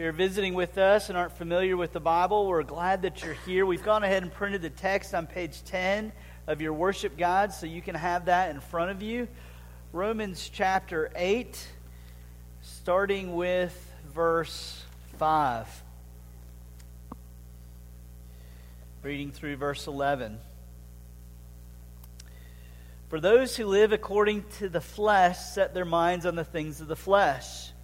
you're visiting with us and aren't familiar with the Bible, we're glad that you're here. We've gone ahead and printed the text on page 10 of your worship guide so you can have that in front of you. Romans chapter 8, starting with verse 5. Reading through verse 11. For those who live according to the flesh set their minds on the things of the flesh,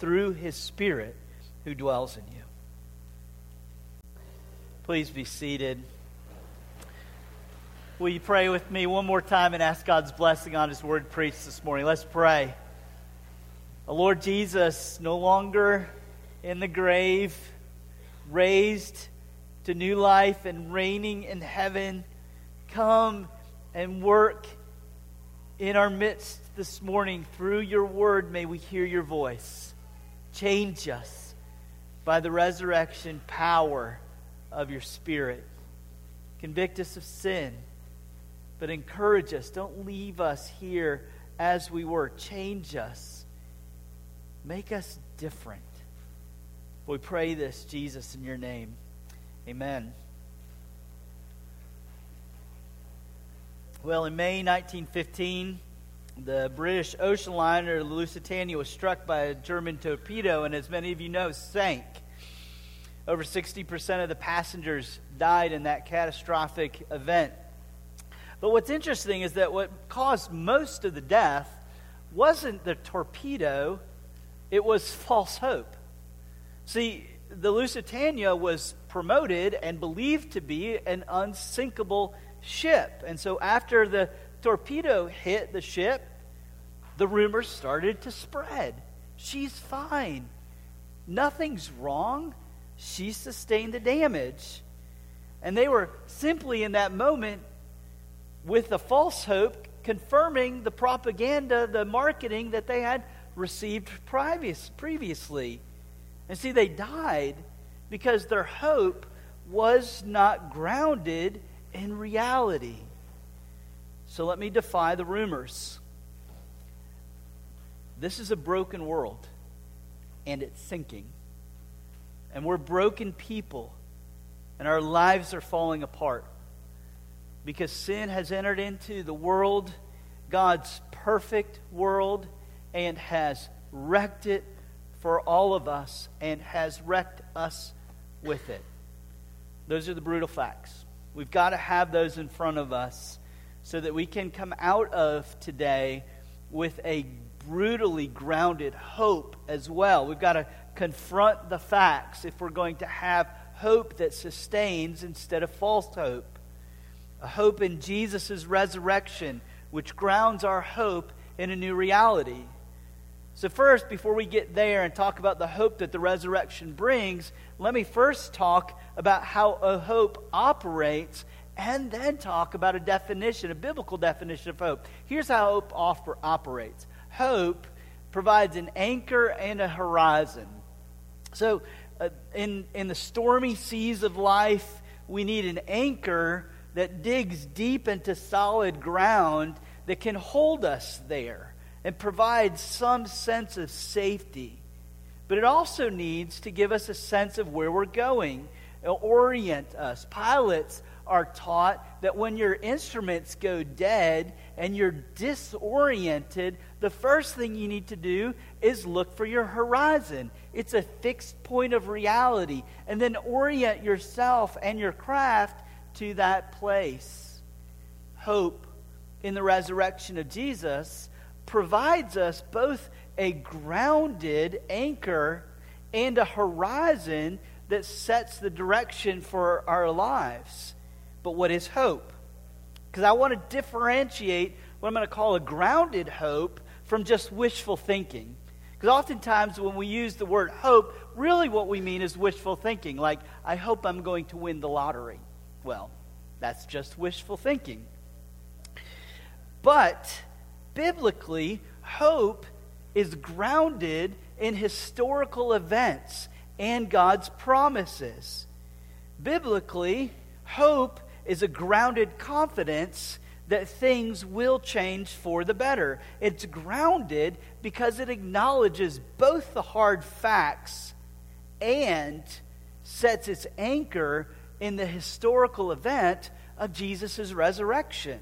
through his Spirit who dwells in you. Please be seated. Will you pray with me one more time and ask God's blessing on his word preached this morning? Let's pray. The Lord Jesus, no longer in the grave, raised to new life and reigning in heaven, come and work in our midst this morning. Through your word, may we hear your voice. Change us by the resurrection power of your spirit. Convict us of sin, but encourage us. Don't leave us here as we were. Change us. Make us different. We pray this, Jesus, in your name. Amen. Well, in May 1915, the British ocean liner the Lusitania was struck by a German torpedo and, as many of you know, sank. Over 60% of the passengers died in that catastrophic event. But what's interesting is that what caused most of the death wasn't the torpedo, it was false hope. See, the Lusitania was promoted and believed to be an unsinkable ship. And so after the torpedo hit the ship, the rumors started to spread. She's fine. Nothing's wrong. She sustained the damage. And they were simply in that moment with the false hope confirming the propaganda, the marketing that they had received previous, previously. And see, they died because their hope was not grounded in reality. So let me defy the rumors. This is a broken world, and it's sinking. And we're broken people, and our lives are falling apart because sin has entered into the world, God's perfect world, and has wrecked it for all of us and has wrecked us with it. Those are the brutal facts. We've got to have those in front of us so that we can come out of today with a brutally grounded hope as well. We've got to confront the facts if we're going to have hope that sustains instead of false hope. A hope in Jesus' resurrection, which grounds our hope in a new reality. So, first, before we get there and talk about the hope that the resurrection brings, let me first talk about how a hope operates and then talk about a definition, a biblical definition of hope. Here's how hope offer, operates hope provides an anchor and a horizon. So, uh, in, in the stormy seas of life, we need an anchor that digs deep into solid ground that can hold us there and provide some sense of safety. But it also needs to give us a sense of where we're going. orient us. Pilots are taught that when your instruments go dead and you're disoriented, the first thing you need to do is look for your horizon. It's a fixed point of reality. And then orient yourself and your craft to that place. Hope in the resurrection of Jesus provides us both a grounded anchor and a horizon that sets the direction for our lives. But what is hope? Because I want to differentiate what I'm going to call a grounded hope from just wishful thinking. Because oftentimes when we use the word hope, really what we mean is wishful thinking. Like, I hope I'm going to win the lottery. Well, that's just wishful thinking. But biblically, hope is grounded in historical events and God's promises. Biblically, hope is a grounded confidence that things will change for the better. It's grounded because it acknowledges both the hard facts and sets its anchor in the historical event of Jesus' resurrection.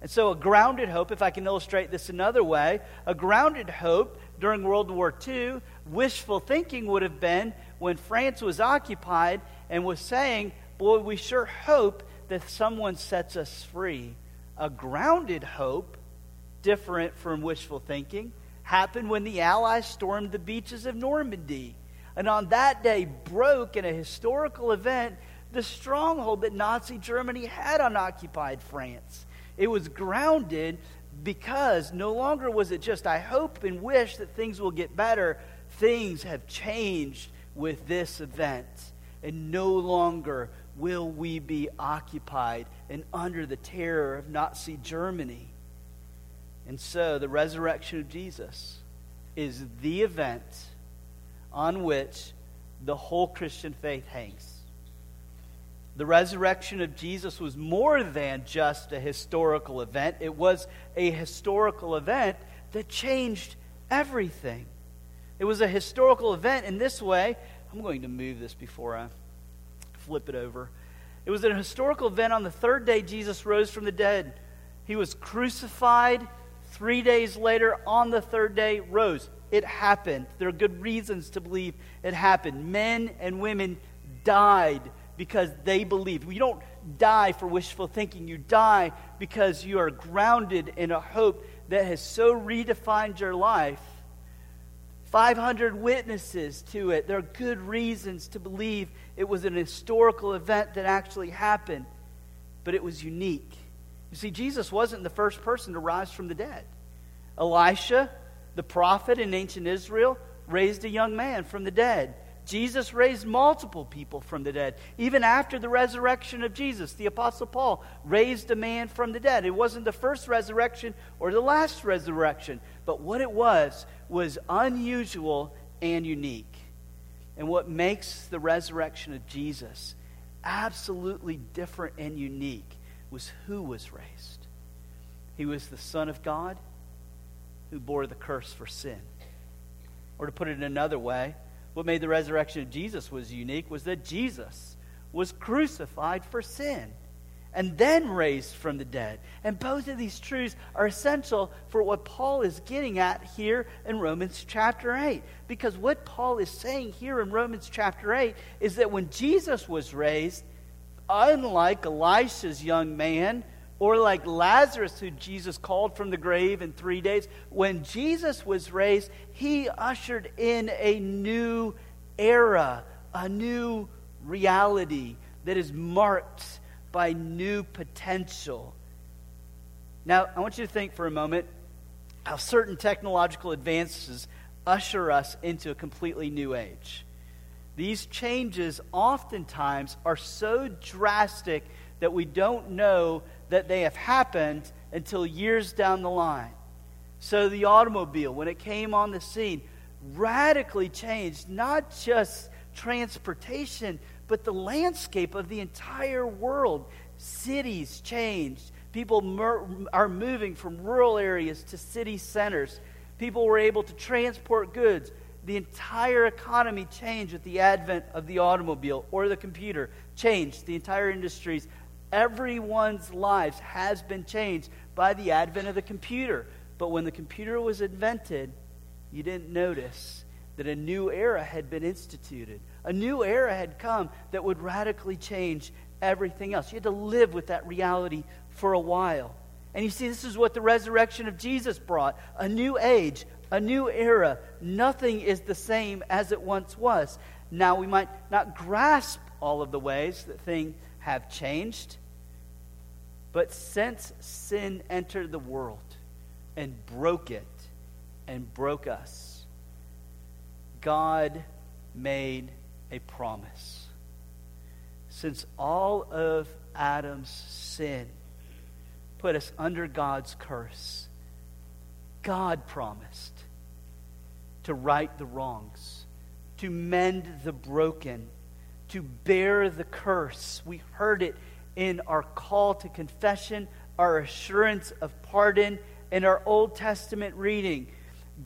And so, a grounded hope, if I can illustrate this another way, a grounded hope during World War II, wishful thinking would have been when France was occupied and was saying, Boy, we sure hope that someone sets us free. A grounded hope, different from wishful thinking, happened when the Allies stormed the beaches of Normandy. And on that day, broke in a historical event the stronghold that Nazi Germany had on occupied France. It was grounded because no longer was it just, I hope and wish that things will get better. Things have changed with this event. And no longer will we be occupied and under the terror of Nazi Germany. And so the resurrection of Jesus is the event on which the whole Christian faith hangs. The resurrection of Jesus was more than just a historical event, it was a historical event that changed everything. It was a historical event in this way. I'm going to move this before I flip it over. It was a historical event on the third day Jesus rose from the dead. He was crucified. Three days later, on the third day, rose. It happened. There are good reasons to believe it happened. Men and women died because they believed. You don't die for wishful thinking. You die because you are grounded in a hope that has so redefined your life. 500 witnesses to it. There are good reasons to believe it was an historical event that actually happened, but it was unique. You see, Jesus wasn't the first person to rise from the dead. Elisha, the prophet in ancient Israel, raised a young man from the dead. Jesus raised multiple people from the dead. Even after the resurrection of Jesus, the Apostle Paul raised a man from the dead. It wasn't the first resurrection or the last resurrection, but what it was was unusual and unique. And what makes the resurrection of Jesus absolutely different and unique was who was raised. He was the Son of God who bore the curse for sin. Or to put it in another way, what made the resurrection of Jesus was unique was that Jesus was crucified for sin and then raised from the dead. And both of these truths are essential for what Paul is getting at here in Romans chapter 8. Because what Paul is saying here in Romans chapter 8 is that when Jesus was raised, unlike Elisha's young man, or like Lazarus, who Jesus called from the grave in three days, when Jesus was raised, he ushered in a new era, a new reality that is marked by new potential. Now, I want you to think for a moment how certain technological advances usher us into a completely new age. These changes oftentimes are so drastic that we don't know that they have happened until years down the line. So the automobile, when it came on the scene, radically changed not just transportation, but the landscape of the entire world. Cities changed. People mer- are moving from rural areas to city centers. People were able to transport goods. the entire economy changed with the advent of the automobile or the computer, changed the entire industries. Everyone's lives has been changed by the advent of the computer. But when the computer was invented, you didn't notice that a new era had been instituted. A new era had come that would radically change everything else. You had to live with that reality for a while. And you see, this is what the resurrection of Jesus brought a new age, a new era. Nothing is the same as it once was. Now, we might not grasp all of the ways that things have changed, but since sin entered the world and broke it and broke us, God made a promise. Since all of Adam's sin put us under God's curse, God promised to right the wrongs, to mend the broken, to bear the curse. We heard it in our call to confession, our assurance of pardon, and our Old Testament reading.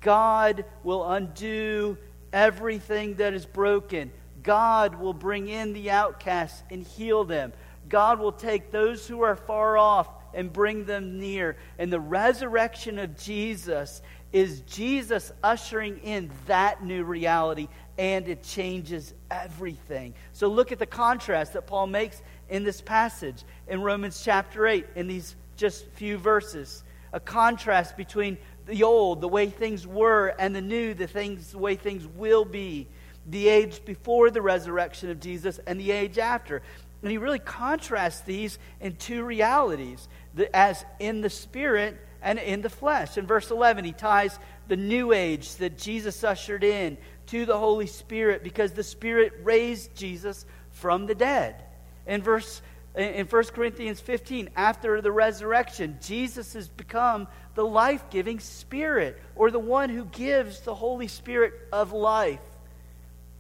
God will undo everything that is broken. God will bring in the outcasts and heal them. God will take those who are far off and bring them near. And the resurrection of Jesus is Jesus ushering in that new reality, and it changes everything. So look at the contrast that Paul makes in this passage in Romans chapter 8, in these just few verses. A contrast between the old, the way things were, and the new, the things, the way things will be. The age before the resurrection of Jesus and the age after. And he really contrasts these in two realities as in the spirit and in the flesh. In verse 11, he ties the new age that Jesus ushered in to the Holy Spirit because the Spirit raised Jesus from the dead. In verse in 1 Corinthians 15, after the resurrection, Jesus has become the life giving Spirit, or the one who gives the Holy Spirit of life.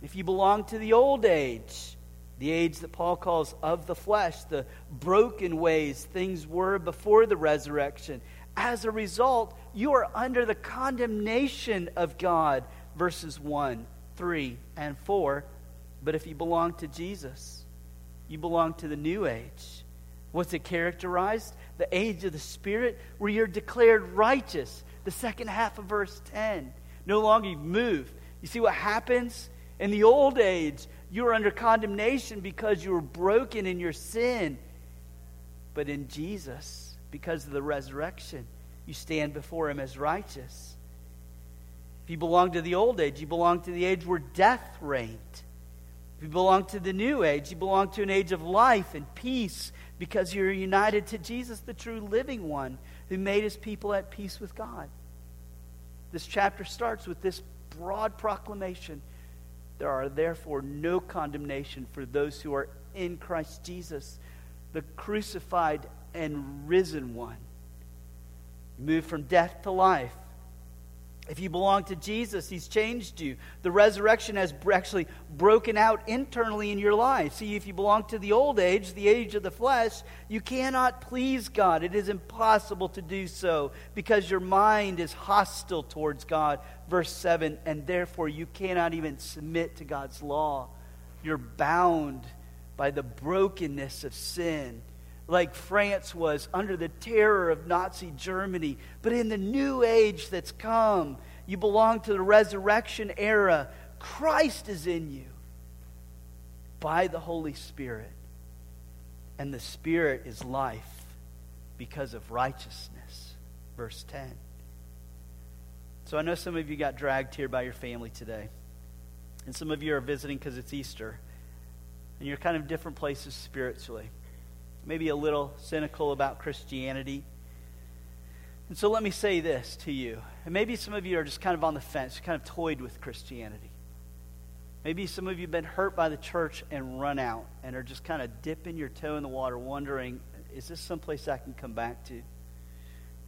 If you belong to the old age, the age that Paul calls of the flesh, the broken ways things were before the resurrection, as a result, you are under the condemnation of God, verses 1, 3, and 4. But if you belong to Jesus, you belong to the new age. What's it characterized? The age of the Spirit, where you're declared righteous. The second half of verse 10. No longer you move. You see what happens? In the old age, you were under condemnation because you were broken in your sin. But in Jesus, because of the resurrection, you stand before Him as righteous. If you belong to the old age, you belong to the age where death reigned. You belong to the new age, you belong to an age of life and peace because you're united to Jesus, the true living one who made his people at peace with God. This chapter starts with this broad proclamation there are therefore no condemnation for those who are in Christ Jesus, the crucified and risen one. You move from death to life. If you belong to Jesus, He's changed you. The resurrection has actually broken out internally in your life. See, if you belong to the old age, the age of the flesh, you cannot please God. It is impossible to do so because your mind is hostile towards God. Verse 7 and therefore you cannot even submit to God's law. You're bound by the brokenness of sin like France was under the terror of Nazi Germany. But in the new age that's come, you belong to the resurrection era. Christ is in you by the Holy Spirit. And the Spirit is life because of righteousness. Verse 10. So I know some of you got dragged here by your family today. And some of you are visiting because it's Easter. And you're kind of different places spiritually maybe a little cynical about Christianity. And so let me say this to you. And maybe some of you are just kind of on the fence, kind of toyed with Christianity. Maybe some of you have been hurt by the church and run out and are just kind of dipping your toe in the water, wondering, is this someplace I can come back to?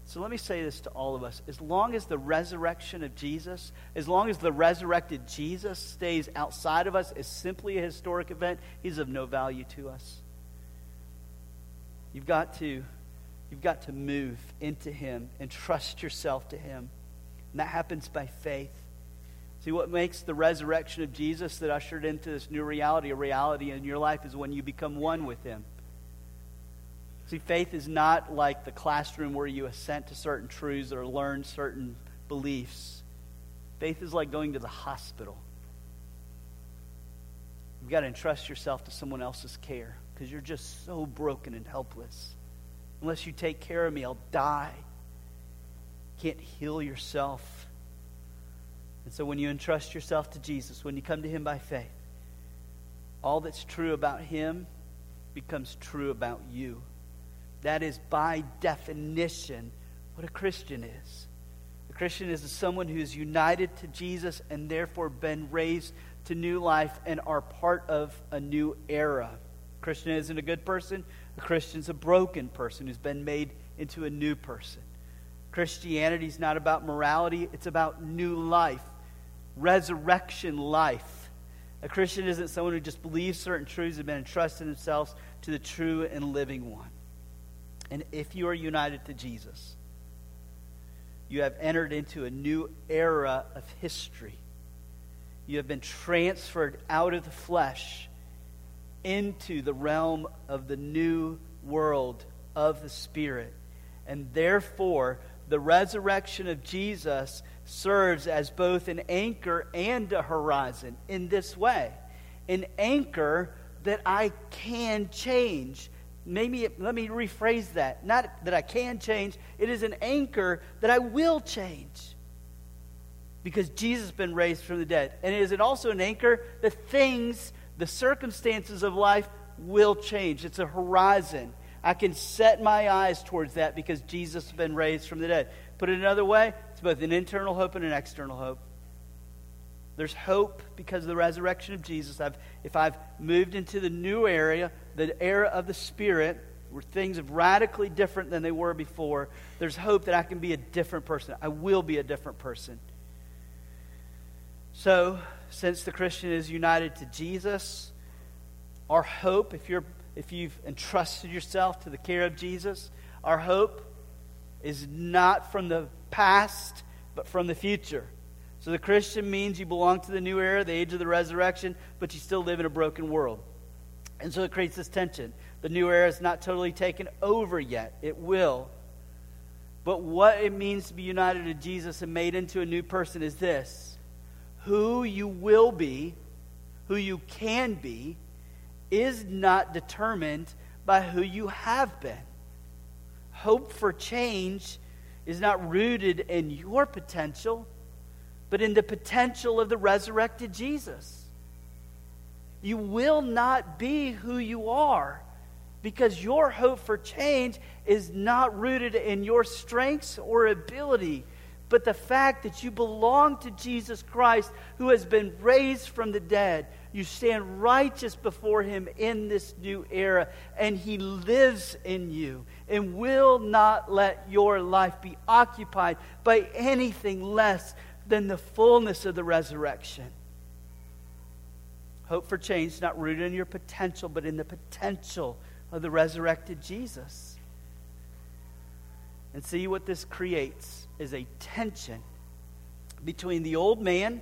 So let me say this to all of us. As long as the resurrection of Jesus, as long as the resurrected Jesus stays outside of us as simply a historic event, he's of no value to us. You've got to you've got to move into him and trust yourself to him. And that happens by faith. See, what makes the resurrection of Jesus that ushered into this new reality a reality in your life is when you become one with Him. See, faith is not like the classroom where you assent to certain truths or learn certain beliefs. Faith is like going to the hospital. You've got to entrust yourself to someone else's care because you're just so broken and helpless. Unless you take care of me, I'll die. Can't heal yourself. And so when you entrust yourself to Jesus, when you come to Him by faith, all that's true about Him becomes true about you. That is, by definition, what a Christian is. A Christian is someone who is united to Jesus and therefore been raised to new life and are part of a new era. A Christian isn't a good person. A Christian's a broken person who's been made into a new person. Christianity is not about morality, it's about new life, resurrection life. A Christian isn't someone who just believes certain truths and been entrusted themselves to the true and living one. And if you are united to Jesus, you have entered into a new era of history. You have been transferred out of the flesh into the realm of the new world of the Spirit. And therefore, the resurrection of Jesus serves as both an anchor and a horizon in this way an anchor that I can change maybe let me rephrase that. Not that I can change, it is an anchor that I will change. Because Jesus has been raised from the dead. And it is also an anchor that things, the circumstances of life will change. It's a horizon. I can set my eyes towards that because Jesus has been raised from the dead. Put it another way, it's both an internal hope and an external hope. There's hope because of the resurrection of Jesus. I've, if I've moved into the new area, the era of the Spirit, where things are radically different than they were before, there's hope that I can be a different person. I will be a different person. So, since the Christian is united to Jesus, our hope, if, you're, if you've entrusted yourself to the care of Jesus, our hope is not from the past, but from the future. So the Christian means you belong to the new era, the age of the resurrection, but you still live in a broken world. And so it creates this tension. The new era is not totally taken over yet, it will. But what it means to be united to Jesus and made into a new person is this who you will be, who you can be, is not determined by who you have been. Hope for change is not rooted in your potential but in the potential of the resurrected Jesus. You will not be who you are because your hope for change is not rooted in your strengths or ability, but the fact that you belong to Jesus Christ who has been raised from the dead. You stand righteous before him in this new era, and he lives in you and will not let your life be occupied by anything less than the fullness of the resurrection. Hope for change not rooted in your potential, but in the potential of the resurrected Jesus. And see what this creates is a tension between the old man,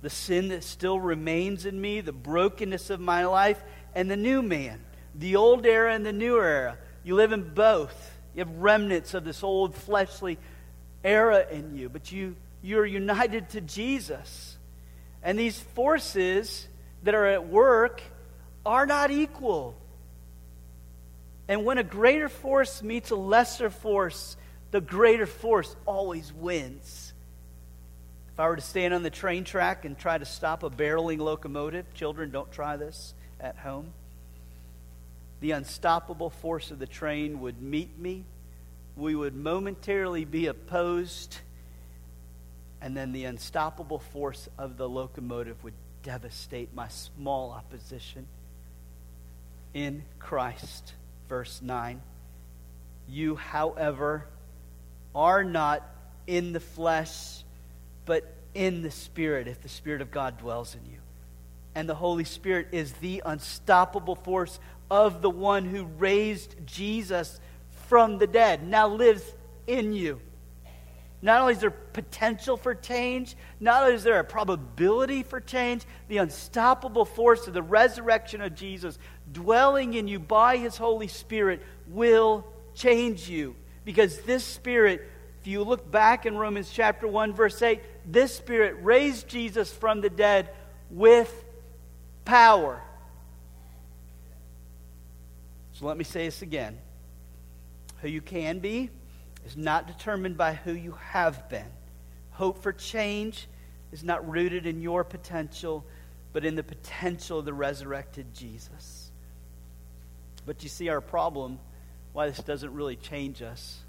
the sin that still remains in me, the brokenness of my life, and the new man, the old era and the new era. You live in both. You have remnants of this old fleshly era in you, but you you're united to Jesus. And these forces that are at work are not equal. And when a greater force meets a lesser force, the greater force always wins. If I were to stand on the train track and try to stop a barreling locomotive, children, don't try this at home. The unstoppable force of the train would meet me. We would momentarily be opposed and then the unstoppable force of the locomotive would devastate my small opposition. In Christ, verse 9. You, however, are not in the flesh, but in the Spirit, if the Spirit of God dwells in you. And the Holy Spirit is the unstoppable force of the one who raised Jesus from the dead, now lives in you. Not only is there potential for change, not only is there a probability for change, the unstoppable force of the resurrection of Jesus dwelling in you by his Holy Spirit will change you. Because this Spirit, if you look back in Romans chapter 1, verse 8, this Spirit raised Jesus from the dead with power. So let me say this again. Who you can be is not determined by who you have been. Hope for change is not rooted in your potential, but in the potential of the resurrected Jesus. But you see, our problem, why this doesn't really change us,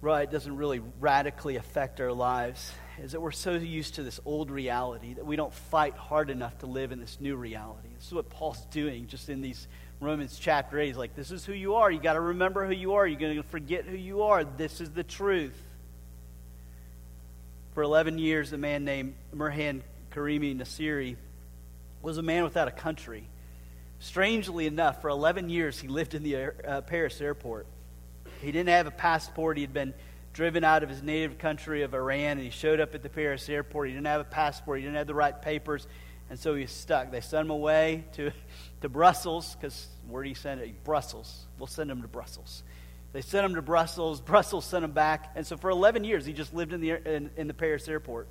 right, doesn't really radically affect our lives, is that we're so used to this old reality that we don't fight hard enough to live in this new reality. This is what Paul's doing just in these Romans chapter 8. He's like, this is who you are. You got to remember who you are. You're going to forget who you are. This is the truth. For 11 years, a man named Mehran Karimi Nasseri was a man without a country. Strangely enough, for 11 years, he lived in the uh, Paris airport. He didn't have a passport. He had been driven out of his native country of Iran, and he showed up at the Paris airport. He didn't have a passport. He didn't have the right papers, and so he was stuck. They sent him away to, to Brussels, because where do you send it? Brussels. We'll send him to Brussels. They sent him to Brussels. Brussels sent him back. And so for 11 years, he just lived in the, in, in the Paris airport.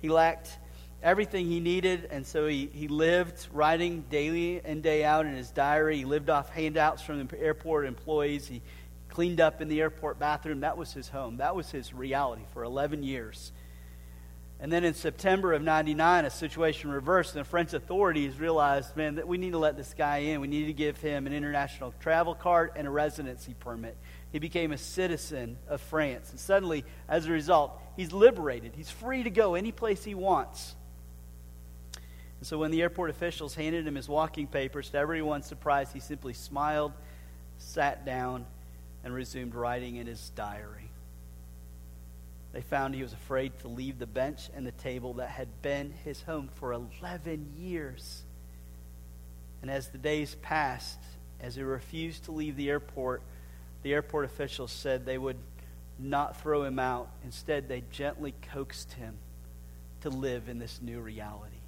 He lacked everything he needed, and so he, he lived writing daily and day out in his diary. He lived off handouts from the airport employees. He cleaned up in the airport bathroom. That was his home. That was his reality for 11 years. And then in September of 99, a situation reversed, and the French authorities realized, man, that we need to let this guy in. We need to give him an international travel card and a residency permit. He became a citizen of France. And suddenly, as a result, he's liberated. He's free to go any place he wants. And so when the airport officials handed him his walking papers, to everyone's surprise, he simply smiled, sat down, and resumed writing in his diary. They found he was afraid to leave the bench and the table that had been his home for 11 years. And as the days passed, as he refused to leave the airport, the airport officials said they would not throw him out. Instead, they gently coaxed him to live in this new reality.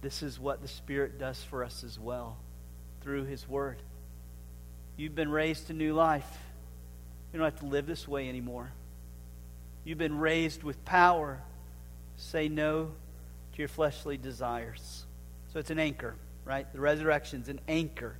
This is what the Spirit does for us as well through His Word. You've been raised to new life. You don't have to live this way anymore. You've been raised with power. Say no to your fleshly desires. So it's an anchor, right? The resurrection's an anchor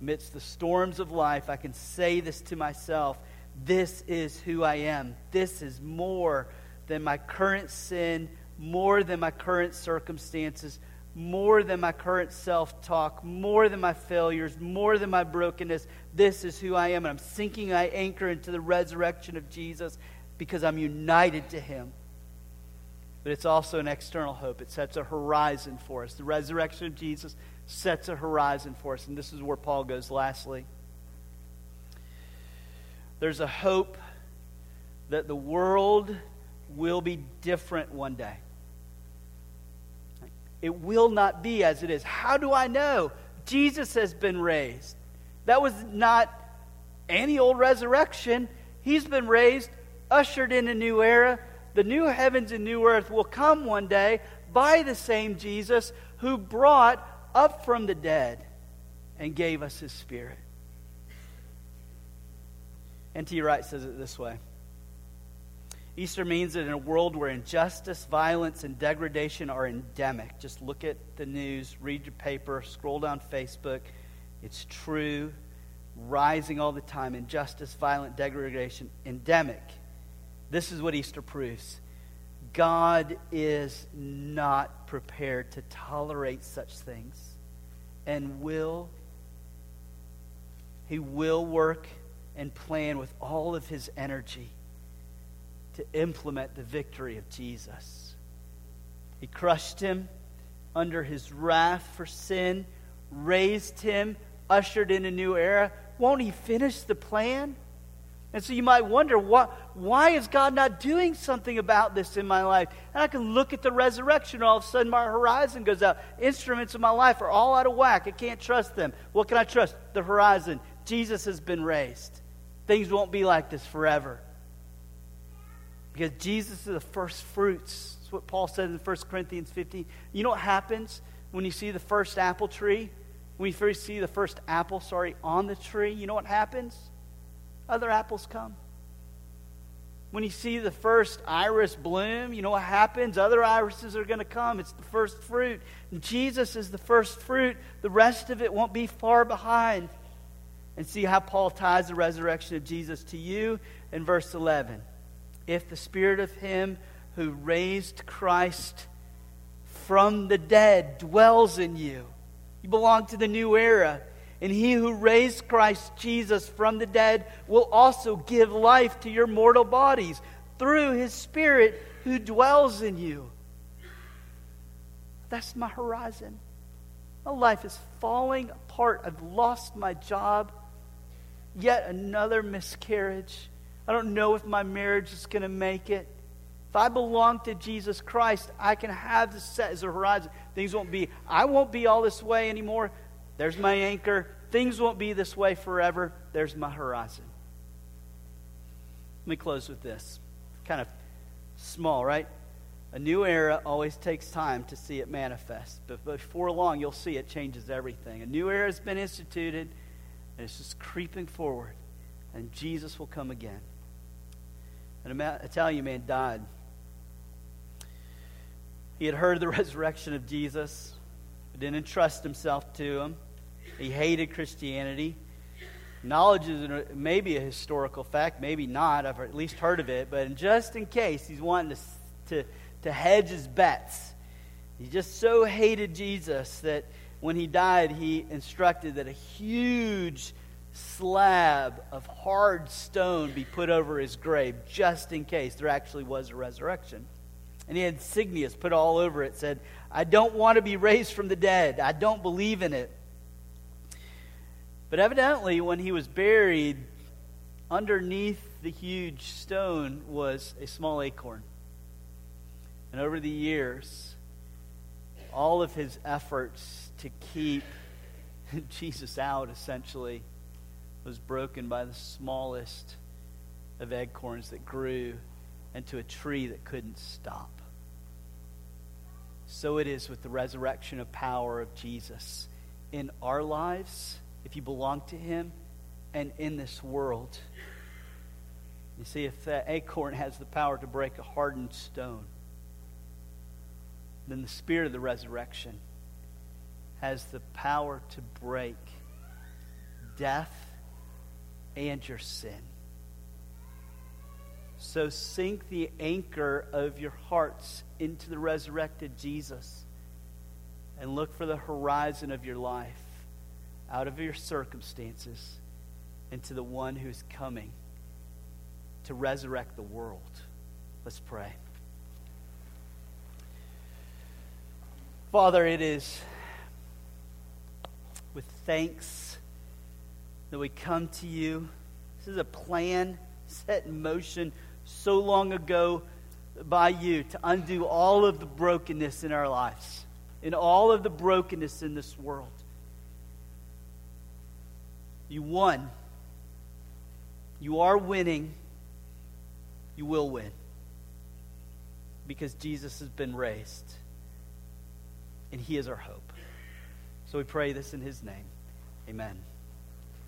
amidst the storms of life. I can say this to myself this is who I am. This is more than my current sin, more than my current circumstances, more than my current self talk, more than my failures, more than my brokenness. This is who I am. And I'm sinking my anchor into the resurrection of Jesus because I'm united to him. But it's also an external hope. It sets a horizon for us. The resurrection of Jesus sets a horizon for us. And this is where Paul goes lastly. There's a hope that the world will be different one day. It will not be as it is. How do I know? Jesus has been raised. That was not any old resurrection. He's been raised, ushered in a new era. The new heavens and new earth will come one day by the same Jesus who brought up from the dead and gave us his spirit. N.T. Wright says it this way Easter means that in a world where injustice, violence, and degradation are endemic, just look at the news, read your paper, scroll down Facebook. It's true, rising all the time. Injustice, violent degradation, endemic. This is what Easter proves. God is not prepared to tolerate such things and will, He will work and plan with all of His energy to implement the victory of Jesus. He crushed him under his wrath for sin, raised him, ushered in a new era. Won't he finish the plan? And so you might wonder, why, why is God not doing something about this in my life? And I can look at the resurrection, all of a sudden my horizon goes out. Instruments of my life are all out of whack. I can't trust them. What can I trust? The horizon. Jesus has been raised. Things won't be like this forever. Because Jesus is the first fruits. That's what Paul said in 1 Corinthians 15. You know what happens when you see the first apple tree? When you first see the first apple, sorry, on the tree, you know what happens? Other apples come. When you see the first iris bloom, you know what happens? Other irises are going to come. It's the first fruit. And Jesus is the first fruit. The rest of it won't be far behind. And see how Paul ties the resurrection of Jesus to you in verse 11. If the spirit of him who raised Christ from the dead dwells in you, you belong to the new era. And he who raised Christ Jesus from the dead will also give life to your mortal bodies through his Spirit who dwells in you. That's my horizon. My life is falling apart. I've lost my job. Yet another miscarriage. I don't know if my marriage is going to make it. If I belong to Jesus Christ, I can have this set as a horizon. Things won't be, I won't be all this way anymore. There's my anchor. Things won't be this way forever. There's my horizon. Let me close with this. Kind of small, right? A new era always takes time to see it manifest. But before long, you'll see it changes everything. A new era has been instituted, and it's just creeping forward. And Jesus will come again. An Italian man died he had heard the resurrection of Jesus, but didn't entrust himself to him. He hated Christianity. Knowledge is maybe a historical fact, maybe not. I've at least heard of it. But just in case, he's wanting to, to, to hedge his bets. He just so hated Jesus that when he died, he instructed that a huge slab of hard stone be put over his grave just in case there actually was a resurrection. And he had signias put all over it, said, I don't want to be raised from the dead. I don't believe in it. But evidently, when he was buried, underneath the huge stone was a small acorn. And over the years, all of his efforts to keep Jesus out, essentially, was broken by the smallest of acorns that grew into a tree that couldn't stop. So it is with the resurrection of power of Jesus in our lives, if you belong to Him, and in this world. You see, if that acorn has the power to break a hardened stone, then the Spirit of the resurrection has the power to break death and your sin. So sink the anchor of your hearts into the resurrected Jesus and look for the horizon of your life out of your circumstances into the one who's coming to resurrect the world. Let's pray. Father, it is with thanks that we come to you. This is a plan set in motion so long ago by you to undo all of the brokenness in our lives, in all of the brokenness in this world. You won. You are winning. You will win. Because Jesus has been raised. And he is our hope. So we pray this in his name. Amen.